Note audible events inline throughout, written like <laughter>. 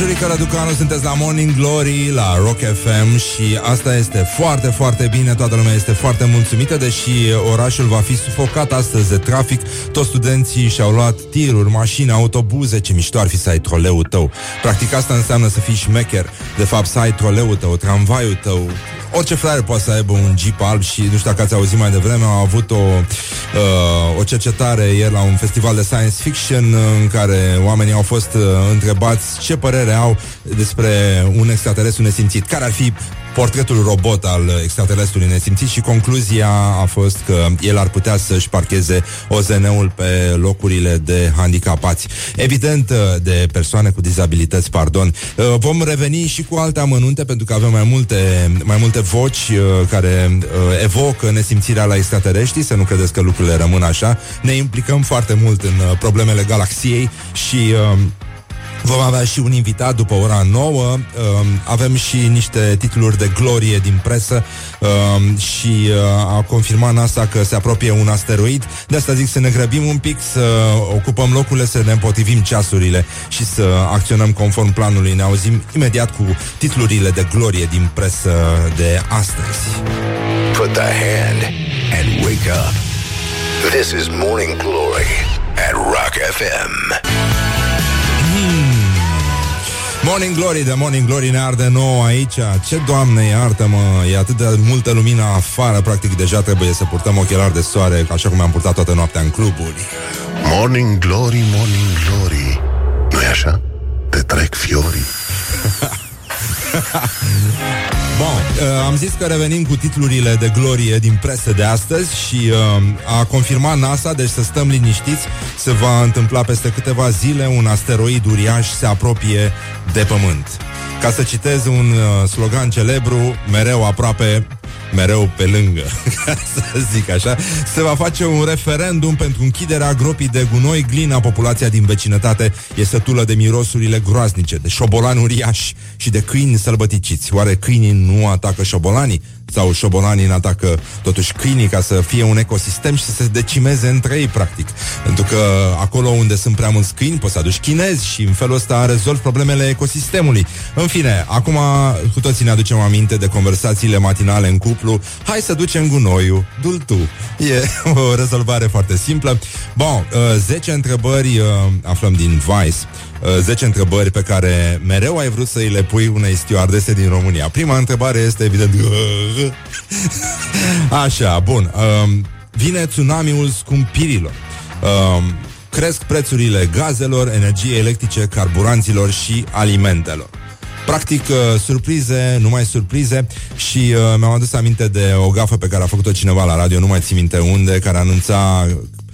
Bonjurică, Raducanu, sunteți la Morning Glory, la Rock FM și asta este foarte, foarte bine, toată lumea este foarte mulțumită, deși orașul va fi sufocat astăzi de trafic, toți studenții și-au luat tiruri, mașini, autobuze, ce mișto ar fi să ai troleul tău. Practic asta înseamnă să fii șmecher, de fapt să ai troleul tău, tramvaiul tău, orice fraier poate să aibă un jeep alb și nu știu dacă ați auzit mai devreme, au avut o, uh, o cercetare ieri la un festival de science fiction în care oamenii au fost uh, întrebați ce părere au despre un extraterestru nesimțit. Care ar fi portretul robot al extraterestrului nesimțit și concluzia a fost că el ar putea să-și parcheze OZN-ul pe locurile de handicapați. Evident, de persoane cu dizabilități, pardon. Uh, vom reveni și cu alte amănunte pentru că avem mai multe, mai multe voci uh, care uh, evocă nesimțirea la extraterestri, să nu credeți că lucrurile rămân așa. Ne implicăm foarte mult în problemele galaxiei și Vom avea și un invitat după ora 9 uh, Avem și niște titluri de glorie din presă uh, Și uh, a confirmat NASA că se apropie un asteroid. De asta zic să ne grăbim un pic Să ocupăm locurile, să ne împotrivim ceasurile Și să acționăm conform planului. Ne auzim imediat cu titlurile de glorie din presă de astăzi. Put the hand and wake up. This is Morning Glory at Rock FM Morning Glory de Morning Glory ne arde nou aici. Ce doamne iartă-mă E atât de multă lumină afară Practic deja trebuie să purtăm ochelari de soare Așa cum am purtat toată noaptea în cluburi. Morning Glory, Morning Glory. Nu e așa? Te trec fiorii <laughs> <laughs> Bun, uh, am zis că revenim cu titlurile de glorie din presă de astăzi și uh, a confirmat NASA, deci să stăm liniștiți, se va întâmpla peste câteva zile, un asteroid uriaș se apropie de Pământ. Ca să citez un uh, slogan celebru, mereu aproape mereu pe lângă, <laughs> să zic așa, se va face un referendum pentru închiderea gropii de gunoi. Glina, populația din vecinătate, este tulă de mirosurile groaznice, de șobolani uriași și de câini sălbăticiți. Oare câinii nu atacă șobolanii? Sau șobolanii în atacă totuși câinii ca să fie un ecosistem și să se decimeze între ei, practic. Pentru că acolo unde sunt prea mulți câini, poți să aduci chinezi și în felul ăsta rezolvi problemele ecosistemului. În fine, acum cu toții ne aducem aminte de conversațiile matinale în cuplu. Hai să ducem gunoiul, dul tu. E <laughs> o rezolvare foarte simplă. Bun, 10 uh, întrebări uh, aflăm din Vice. 10 uh, întrebări pe care mereu ai vrut să îi le pui unei stewardese din România. Prima întrebare este evident <laughs> Așa, bun. Um, Vine tsunamiul scumpirilor. Um, Cresc prețurile gazelor, energiei electrice, carburanților și alimentelor. Practic, uh, surprize, numai surprize. Și uh, mi-am adus aminte de o gafă pe care a făcut-o cineva la radio Nu mai țin minte unde Care anunța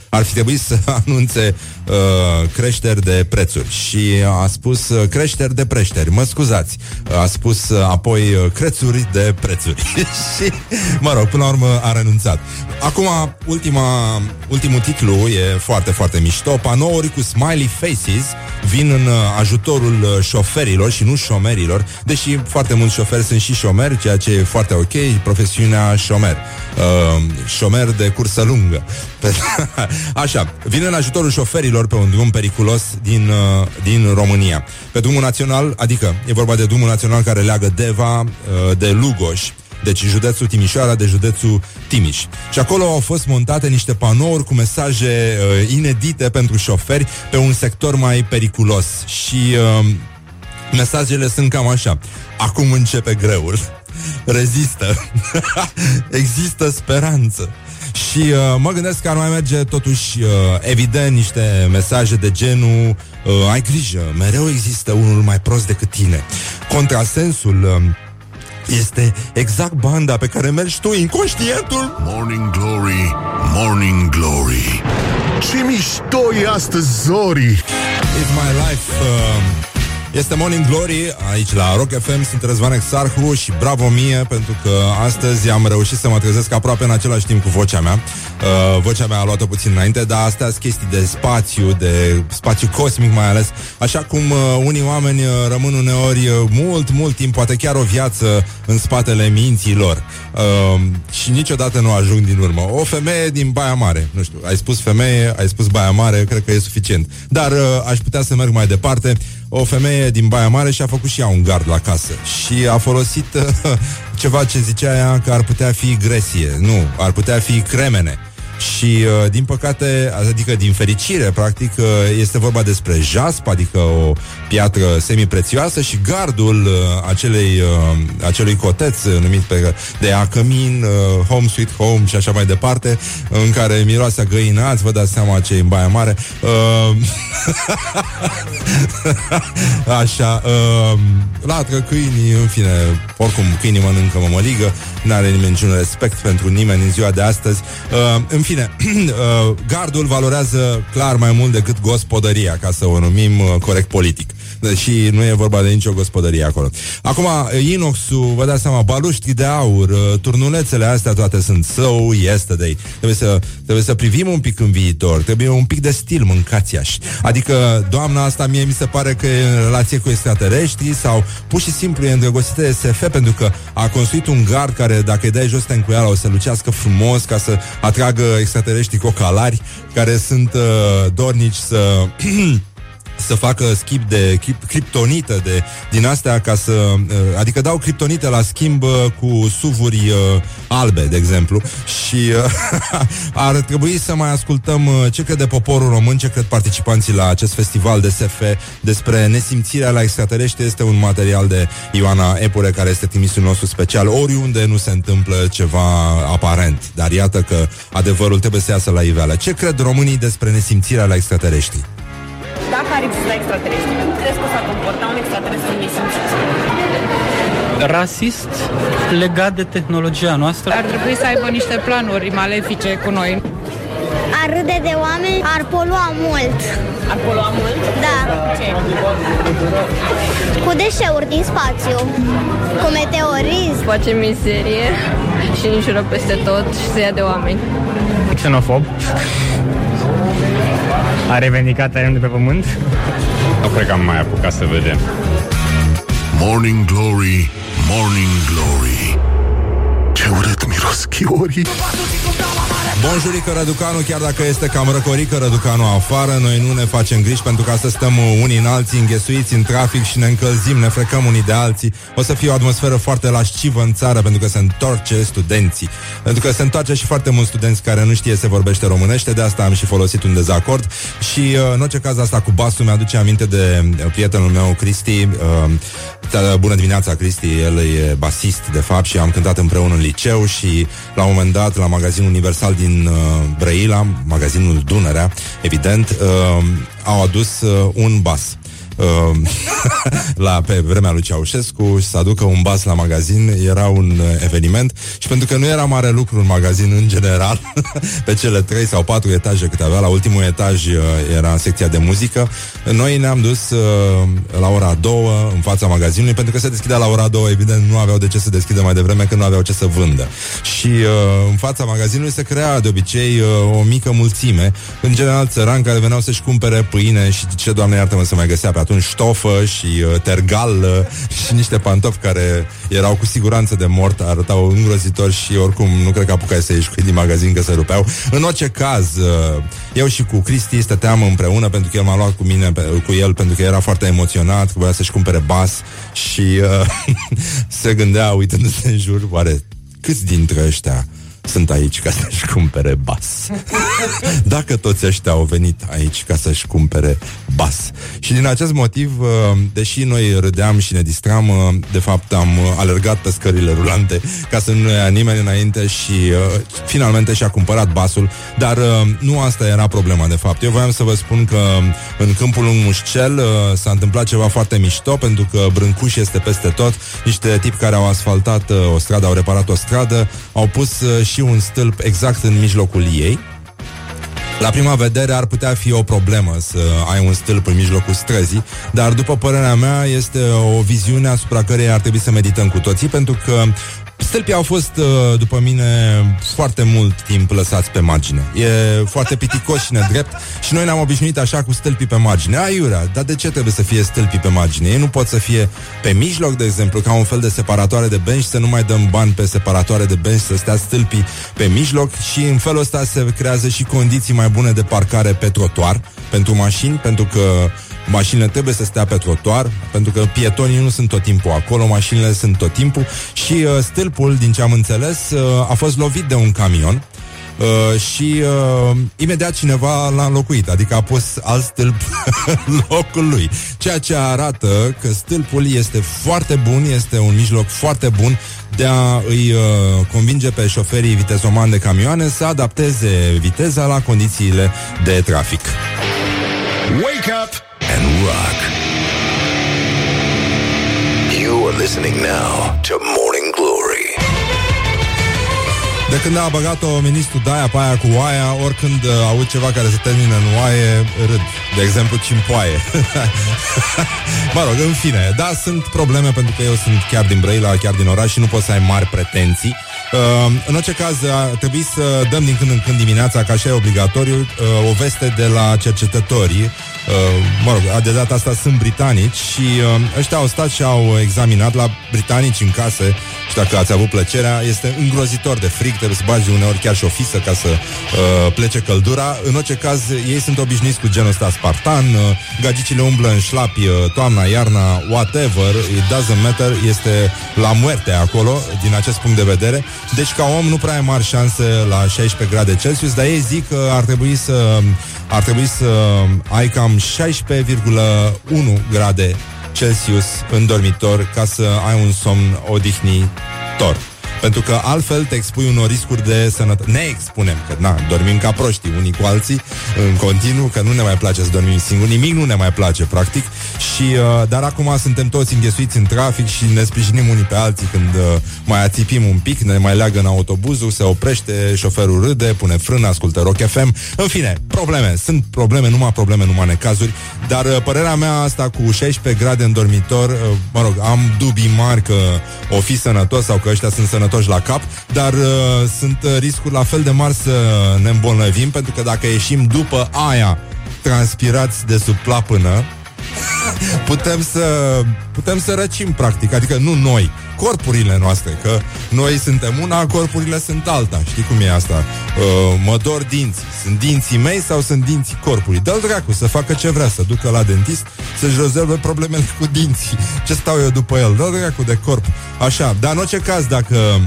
ar fi trebuit să <laughs> anunțe uh, creșteri de prețuri și a spus uh, creșteri de preșteri, mă scuzați. A spus uh, apoi uh, crețuri de prețuri. <laughs> și, mă rog, până la urmă a renunțat. Acum, ultima, ultimul titlu e foarte, foarte mișto. Panouri cu smiley faces vin în uh, ajutorul uh, șoferilor și nu șomerilor, deși foarte mulți șoferi sunt și șomeri, ceea ce e foarte ok, profesiunea șomer. Uh, șomer de cursă lungă. <laughs> Așa, vine în ajutorul șoferilor pe un drum periculos din, uh, din România. Pe drumul național, adică e vorba de drumul național care leagă Deva uh, de Lugoș, deci județul Timișoara de județul Timiș. Și acolo au fost montate niște panouri cu mesaje uh, inedite pentru șoferi pe un sector mai periculos. Și uh, mesajele sunt cam așa. Acum începe greul. <laughs> Rezistă. <laughs> Există speranță. Și uh, mă gândesc că ar mai merge totuși uh, evident niște mesaje de genul uh, ai grijă, mereu există unul mai prost decât tine. Contrasensul uh, este exact banda pe care mergi tu, inconștientul. Morning Glory, Morning Glory. Ce mișto e astăzi, Zori! It's my life. Uh, este Morning Glory aici la Rock FM, sunt Răzvan Exarhu și bravo mie pentru că astăzi am reușit să mă trezesc aproape în același timp cu vocea mea. Uh, vocea mea a luat-o puțin înainte, dar astea sunt chestii de spațiu, de spațiu cosmic mai ales, așa cum uh, unii oameni uh, rămân uneori uh, mult, mult timp, poate chiar o viață în spatele minții lor. Uh, și niciodată nu ajung din urmă. O femeie din Baia Mare, nu știu, ai spus femeie, ai spus Baia Mare, cred că e suficient. Dar uh, aș putea să merg mai departe. O femeie femeie din Baia Mare și a făcut și ea un gard la casă. Și a folosit uh, <laughs> ceva ce zicea ea că ar putea fi gresie. Nu, ar putea fi cremene. Și, uh, din păcate, adică din fericire, practic, uh, este vorba despre jasp, adică o piatră semiprețioasă și gardul uh, acelei, acelui coteț numit pe, de acămin, Home Sweet Home și așa mai departe, în care miroase găinați, vă dați seama ce în Baia Mare. <laughs> așa, latră câinii, în fine, oricum câinii mănâncă mămăligă, n-are nimeni niciun respect pentru nimeni în ziua de astăzi. În fine, <clears throat> uh, gardul valorează clar mai mult decât gospodăria, ca să o numim uh, corect politic. Și nu e vorba de nicio gospodărie acolo. Acum, inoxul, vă dați seama, baluștri de aur, uh, turnulețele astea toate sunt so yesterday. Trebuie să, trebuie să privim un pic în viitor, trebuie un pic de stil, mâncați -aș. Adică, doamna asta mie mi se pare că e în relație cu extraterestri sau pur și simplu e îndrăgostită de SF pentru că a construit un gard care, dacă îi dai jos tencuiala, o să lucească frumos ca să atragă extraterestri cocalari care sunt uh, dornici să <clears throat> să facă schimb de criptonită de, din astea ca să... Uh, adică dau criptonită la schimb uh, cu suvuri uh, albe, de exemplu. Și uh, <laughs> ar trebui să mai ascultăm uh, ce crede poporul român, ce cred participanții la acest festival de SF despre nesimțirea la extraterestri. Este un material de Ioana Epure, care este trimisul nostru special, oriunde nu se întâmplă ceva aparent. Dar iată că adevărul trebuie să iasă la iveală. Ce cred românii despre nesimțirea la extraterestri? Dacă ar exista extraterestri, cum crezi că s-ar comporta un extraterestru nesimțit? Rasist legat de tehnologia noastră. Ar trebui să aibă niște planuri malefice cu noi. Ar râde de oameni, ar polua mult. Ar polua mult? Da. Ce? Cu deșeuri din spațiu. Cu meteorism. Face mizerie și înjură peste tot și se ia de oameni. Xenofob a revendicat terenul de pe pământ? Nu cred că am mai apucat să vedem. Morning Glory, Morning Glory Ce urât miros chiorii Bonjurică Răducanu, chiar dacă este cam răcorică Răducanu afară, noi nu ne facem griji pentru că să stăm unii în alții înghesuiți în trafic și ne încălzim, ne frecăm unii de alții. O să fie o atmosferă foarte lascivă în țară pentru că se întorce studenții. Pentru că se întoarce și foarte mulți studenți care nu știe să vorbește românește, de asta am și folosit un dezacord. Și uh, în orice caz asta cu basul mi-aduce aminte de uh, prietenul meu, Cristi. Uh, bună dimineața, Cristi, el e basist, de fapt, și am cântat împreună în liceu și la un moment dat, la magazinul Universal din din uh, Brăila, magazinul Dunărea, evident, uh, au adus uh, un bas. Uh, <laughs> la, pe vremea lui Ceaușescu și să aducă un bas la magazin era un uh, eveniment și pentru că nu era mare lucru în magazin în general, <laughs> pe cele trei sau patru etaje câte avea, la ultimul etaj uh, era secția de muzică, noi ne-am dus uh, la ora două în fața magazinului, pentru că se deschidea la ora două, evident nu aveau de ce să deschidă mai devreme, că nu aveau ce să vândă. Și uh, în fața magazinului se crea de obicei uh, o mică mulțime, în general țărani care veneau să-și cumpere pâine și ce, doamne iartă-mă, să mai găsea pe atunci ștofă și uh, tergal uh, și niște pantofi care erau cu siguranță de mort, arătau îngrozitor și oricum nu cred că apucai să ieși cu din magazin că se rupeau. În orice caz, uh, eu și cu Cristi stăteam împreună pentru că el m-a luat cu mine, pe, cu el pentru că era foarte emoționat, că voia să-și cumpere bas și uh, <laughs> se gândea uitându-se în jur, oare câți dintre ăștia sunt aici ca să-și cumpere bas. <laughs> Dacă toți ăștia au venit aici ca să-și cumpere bas. Și din acest motiv, uh, deși noi râdeam și ne distram, uh, de fapt am uh, alergat pe scările rulante ca să nu ia nimeni înainte și finalmente și-a cumpărat basul, dar nu asta era problema de fapt. Eu voiam să vă spun că în câmpul un mușcel s-a întâmplat ceva foarte mișto pentru că Brâncuș este peste tot, niște tipi care au asfaltat o stradă, au reparat o stradă, au pus și un stâlp exact în mijlocul ei. La prima vedere ar putea fi o problemă să ai un stâlp în mijlocul străzii, dar după părerea mea este o viziune asupra căreia ar trebui să medităm cu toții, pentru că Stâlpii au fost, uh, după mine, foarte mult timp lăsați pe margine. E foarte piticos și nedrept și noi ne-am obișnuit așa cu stâlpii pe margine. Aiurea, dar de ce trebuie să fie stâlpii pe margine? Ei nu pot să fie pe mijloc, de exemplu, ca un fel de separatoare de bench, să nu mai dăm bani pe separatoare de bench, să stea stâlpii pe mijloc și în felul ăsta se creează și condiții mai bune de parcare pe trotuar pentru mașini, pentru că mașinile trebuie să stea pe trotuar, pentru că pietonii nu sunt tot timpul acolo, mașinile sunt tot timpul și uh, stâlpul, din ce am înțeles, uh, a fost lovit de un camion Uh, și uh, imediat cineva l-a înlocuit, adică a pus alt stâlp <laughs> în locul lui. Ceea ce arată că stâlpul este foarte bun, este un mijloc foarte bun de a îi uh, convinge pe șoferii vitezomani de camioane să adapteze viteza la condițiile de trafic. Wake up and rock. You are listening now to Morning Glory. De când a băgat-o ministrul Daia pe aia cu oaia, oricând uh, aud ceva care se termină în oaie, râd. De exemplu, cimpoaie. <laughs> mă rog, în fine, da, sunt probleme pentru că eu sunt chiar din Brăila, chiar din oraș și nu pot să ai mari pretenții. Uh, în orice caz, a trebuit să dăm din când în când dimineața, ca așa e obligatoriu, uh, o veste de la cercetătorii. Uh, mă rog, de data asta sunt britanici și uh, ăștia au stat și au examinat la britanici în case și dacă ați avut plăcerea, este îngrozitor de frig, trebuie să bagi uneori chiar și o fisă ca să uh, plece căldura. În orice caz, ei sunt obișnuiți cu genul ăsta spartan, uh, gagicile umblă în șlapi uh, toamna, iarna, whatever, it doesn't matter, este la muerte acolo, din acest punct de vedere. Deci, ca om, nu prea ai mari șanse la 16 grade Celsius, dar ei zic că ar trebui să ar trebui să ai cam 16,1 grade Celsius în dormitor ca să ai un somn odihnitor. Pentru că altfel te expui unor riscuri de sănătate. Ne expunem, că na, dormim ca proștii unii cu alții în continuu, că nu ne mai place să dormim singuri, nimic nu ne mai place, practic. Și, uh, dar acum suntem toți înghesuiți în trafic și ne sprijinim unii pe alții când uh, mai ațipim un pic, ne mai leagă în autobuzul, se oprește, șoferul râde, pune frână, ascultă Rock FM. În fine, probleme. Sunt probleme, numai probleme, numai necazuri. Dar uh, părerea mea asta cu 16 grade în dormitor, uh, mă rog, am dubii mari că o fi sănătos sau că ăștia sunt sănătoși la cap, dar uh, sunt uh, riscuri la fel de mari să ne îmbolnăvim, pentru că dacă ieșim după aia transpirați de sub plapână, putem să putem să răcim practic, adică nu noi, corpurile noastre, că noi suntem una, corpurile sunt alta. Știi cum e asta? Uh, mă dor dinții. Sunt dinții mei sau sunt dinții corpului? Dă-l dracu să facă ce vrea, să ducă la dentist, să-și rezolve problemele cu dinții. Ce stau eu după el? Dă-l dracu de corp. Așa, dar în orice caz, dacă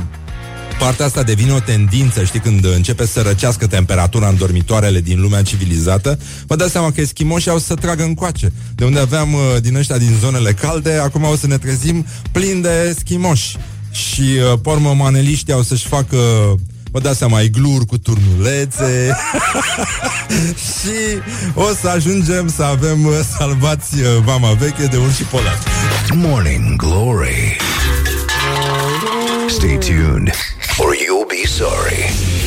partea asta devine o tendință, știi, când începe să răcească temperatura în dormitoarele din lumea civilizată, vă dați seama că eschimoșii au să tragă încoace. De unde aveam uh, din ăștia din zonele calde, acum o să ne trezim plin de eschimoși. Și, uh, pormă, maneliștii au să-și facă Vă dați seama, igluri cu turnulețe <laughs> Și o să ajungem să avem uh, salvați uh, vama veche de urși polari Morning Glory. Stay tuned, or you'll be sorry.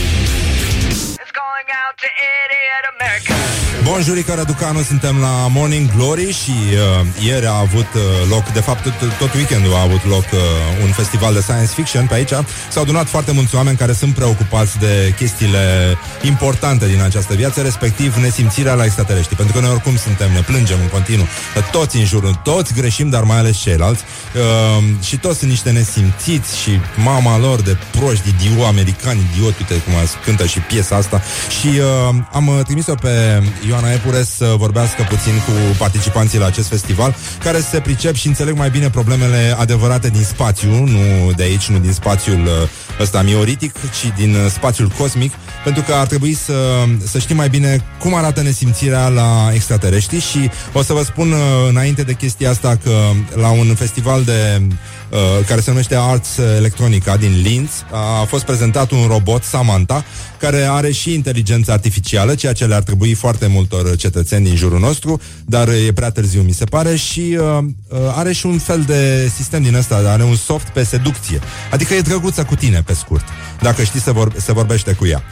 Bonjurică, Răducanu, suntem la Morning Glory și uh, ieri a avut uh, loc, de fapt tot, tot weekendul a avut loc uh, un festival de science fiction pe aici. S-au adunat foarte mulți oameni care sunt preocupați de chestiile importante din această viață, respectiv nesimțirea la extraterestri. Pentru că noi oricum suntem, ne plângem în continuu, toți în jurul, toți greșim, dar mai ales ceilalți. Uh, și toți sunt niște nesimțiți și mama lor de proști, idiot, americani, idiot, uite cum a- cântă și piesa asta. Și uh, am uh, trimis-o pe Ioana Epure să vorbească puțin cu participanții la acest festival, care se pricep și înțeleg mai bine problemele adevărate din spațiu, nu de aici, nu din spațiul uh, ăsta mioritic, ci din uh, spațiul cosmic, pentru că ar trebui să, să știm mai bine cum arată nesimțirea la extraterestri și o să vă spun uh, înainte de chestia asta că la un festival de uh, care se numește Arts Electronica din Linz, a fost prezentat un robot, Samantha, care are și inteligență artificială, ceea ce le-ar trebui foarte multor cetățeni din jurul nostru, dar e prea târziu, mi se pare, și uh, uh, are și un fel de sistem din ăsta, are un soft pe seducție. Adică e drăguță cu tine, pe scurt, dacă știi să, vor- să vorbește cu ea.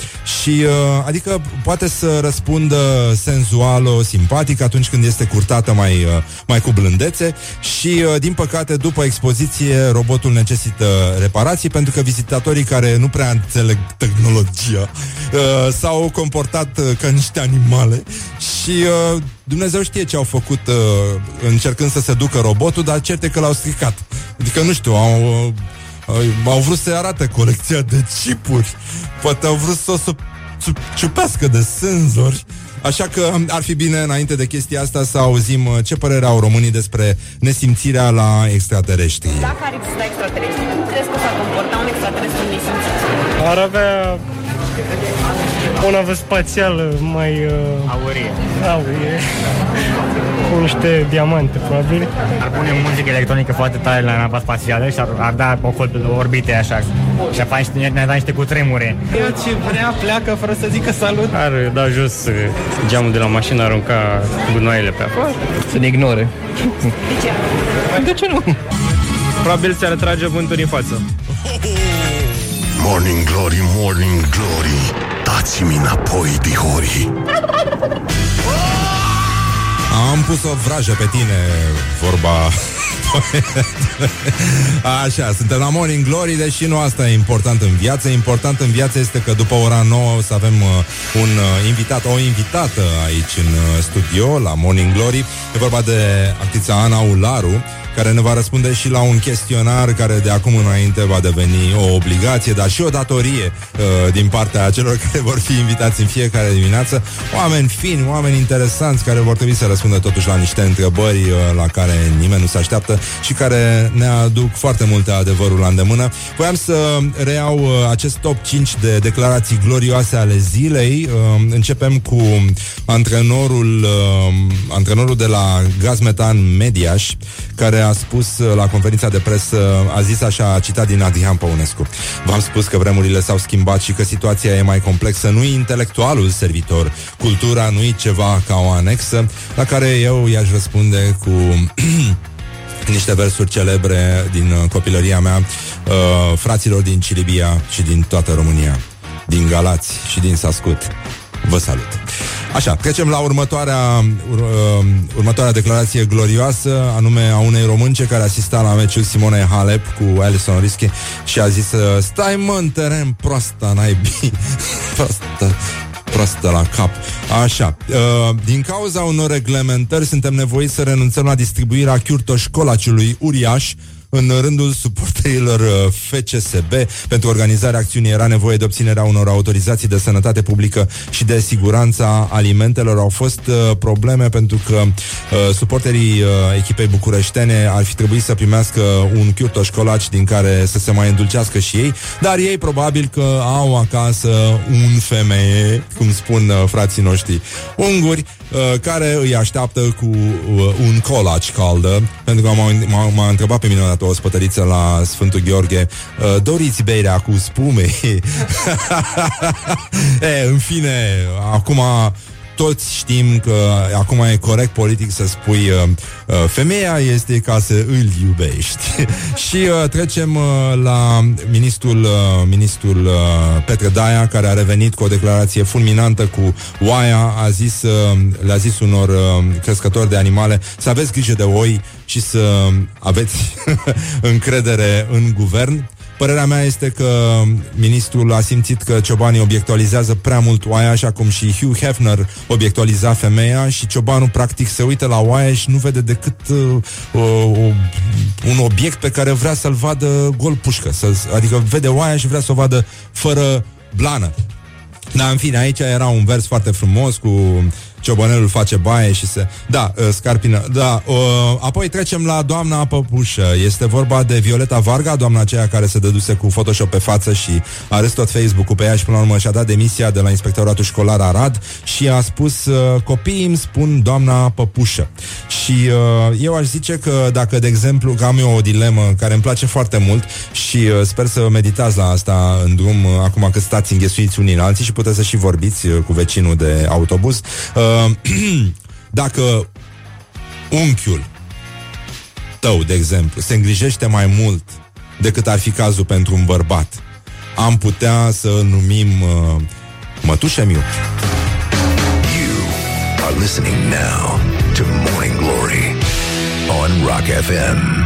Și, uh, adică, poate să răspundă senzual, simpatic atunci când este curtată mai, uh, mai cu blândețe și, uh, din păcate, după expoziție, robotul necesită reparații pentru că vizitatorii care nu prea înțeleg tehnologia uh, s-au comportat uh, ca niște animale și uh, Dumnezeu știe ce au făcut uh, încercând să se ducă robotul, dar certe că l-au stricat. Adică, nu știu, au... Uh, au vrut să-i arate colecția de chipuri Poate au vrut să o să ciupească de senzori Așa că ar fi bine, înainte de chestia asta, să auzim uh, ce părere au românii despre nesimțirea la extraterestri. Dacă ar exista extraterestri, cum crezi că s-ar comporta un extraterestru nesimțit? Ar avea o navă spațială mai... Uh, Aurie. aurie, cu niște diamante, probabil. Ar pune muzică electronică foarte tare la nava spațială și ar, ar da o orbite așa. Și ar face niște, ne da niște cutremure. Ceea ce vrea pleacă fără să zică salut. Ar da jos uh, geamul de la mașină, arunca gunoaiele pe afară. Să ne ignore. De ce nu? Probabil ți-ar trage vântul în față. Morning Glory, Morning Glory Dați-mi înapoi, dihori. Am pus o vrajă pe tine, vorba... <laughs> Așa, suntem la Morning Glory, deși nu asta e important în viață. Important în viață este că după ora 9 o să avem uh, un uh, invitat, o invitată aici în uh, studio, la Morning Glory. E vorba de actrița Ana Ularu, care ne va răspunde și la un chestionar care de acum înainte va deveni o obligație, dar și o datorie uh, din partea celor <laughs> care vor fi invitați în fiecare dimineață. Oameni fini, oameni interesanți care vor trebui să răspundă totuși la niște întrebări uh, la care nimeni nu se așteaptă și care ne aduc foarte multe adevăruri la îndemână. Voiam să reiau uh, acest top 5 de declarații glorioase ale zilei. Uh, începem cu antrenorul, uh, antrenorul de la Gazmetan Mediaș, care a spus uh, la conferința de presă, a zis așa, a citat din Adrian Păunescu. V-am spus că vremurile s-au schimbat și că situația e mai complexă. Nu e intelectualul servitor. Cultura nu e ceva ca o anexă, la care eu i-aș răspunde cu <clears throat> niște versuri celebre din uh, copilăria mea, uh, fraților din Cilibia și din toată România, din Galați și din Sascut. Vă salut! Așa, trecem la următoarea, ur, uh, următoarea declarație glorioasă, anume a unei românce care asista la meciul Simone Halep cu Alison Rischi și a zis uh, Stai mă în teren, proasta naibii <laughs> Proastă proastă la cap. Așa, uh, din cauza unor reglementări suntem nevoiți să renunțăm la distribuirea chiurtoșcolaciului uriaș în rândul suporterilor uh, FCSB pentru organizarea acțiunii era nevoie de obținerea unor autorizații de sănătate publică și de siguranța alimentelor. Au fost uh, probleme pentru că uh, suporterii uh, echipei bucureștene ar fi trebuit să primească un chiurtoș școlaci din care să se mai îndulcească și ei, dar ei probabil că au acasă un femeie, cum spun uh, frații noștri unguri, uh, care îi așteaptă cu uh, un colaci caldă, pentru că m-a, m-a, m-a întrebat pe mine odată o spătăriță la Sfântul Gheorghe, uh, doriți berea cu spume? <laughs> e, în fine, acum toți știm că acum e corect politic să spui uh, uh, femeia este ca să îl iubești. <laughs> și uh, trecem uh, la ministrul, uh, ministrul uh, Petre Daia, care a revenit cu o declarație fulminantă cu oaia, a zis, uh, le-a zis unor uh, crescători de animale să aveți grijă de oi și să aveți <laughs> încredere în guvern. Părerea mea este că ministrul a simțit că ciobanii obiectualizează prea mult oaia, așa cum și Hugh Hefner obiectualiza femeia și ciobanul practic se uită la oaia și nu vede decât uh, uh, un obiect pe care vrea să-l vadă gol pușcă. Să, adică vede oaia și vrea să o vadă fără blană. Da, în fine, aici era un vers foarte frumos cu ciobănelul face baie și se... Da, uh, scarpină, da. Uh, apoi trecem la doamna Păpușă. Este vorba de Violeta Varga, doamna aceea care se dăduse cu Photoshop pe față și a ales tot Facebook-ul pe ea și până la urmă și-a dat demisia de la Inspectoratul Școlar Arad și a spus uh, copiii îmi spun doamna Păpușă. Și uh, eu aș zice că dacă, de exemplu, că am eu o dilemă care îmi place foarte mult și uh, sper să meditați la asta în drum uh, acum că stați înghesuiți unii în alții și puteți să și vorbiți uh, cu vecinul de autobuz. Uh, <clears throat> dacă unchiul tău, de exemplu, se îngrijește mai mult decât ar fi cazul pentru un bărbat, am putea să numim uh, mătușe miu. You are listening now to Morning Glory on Rock FM.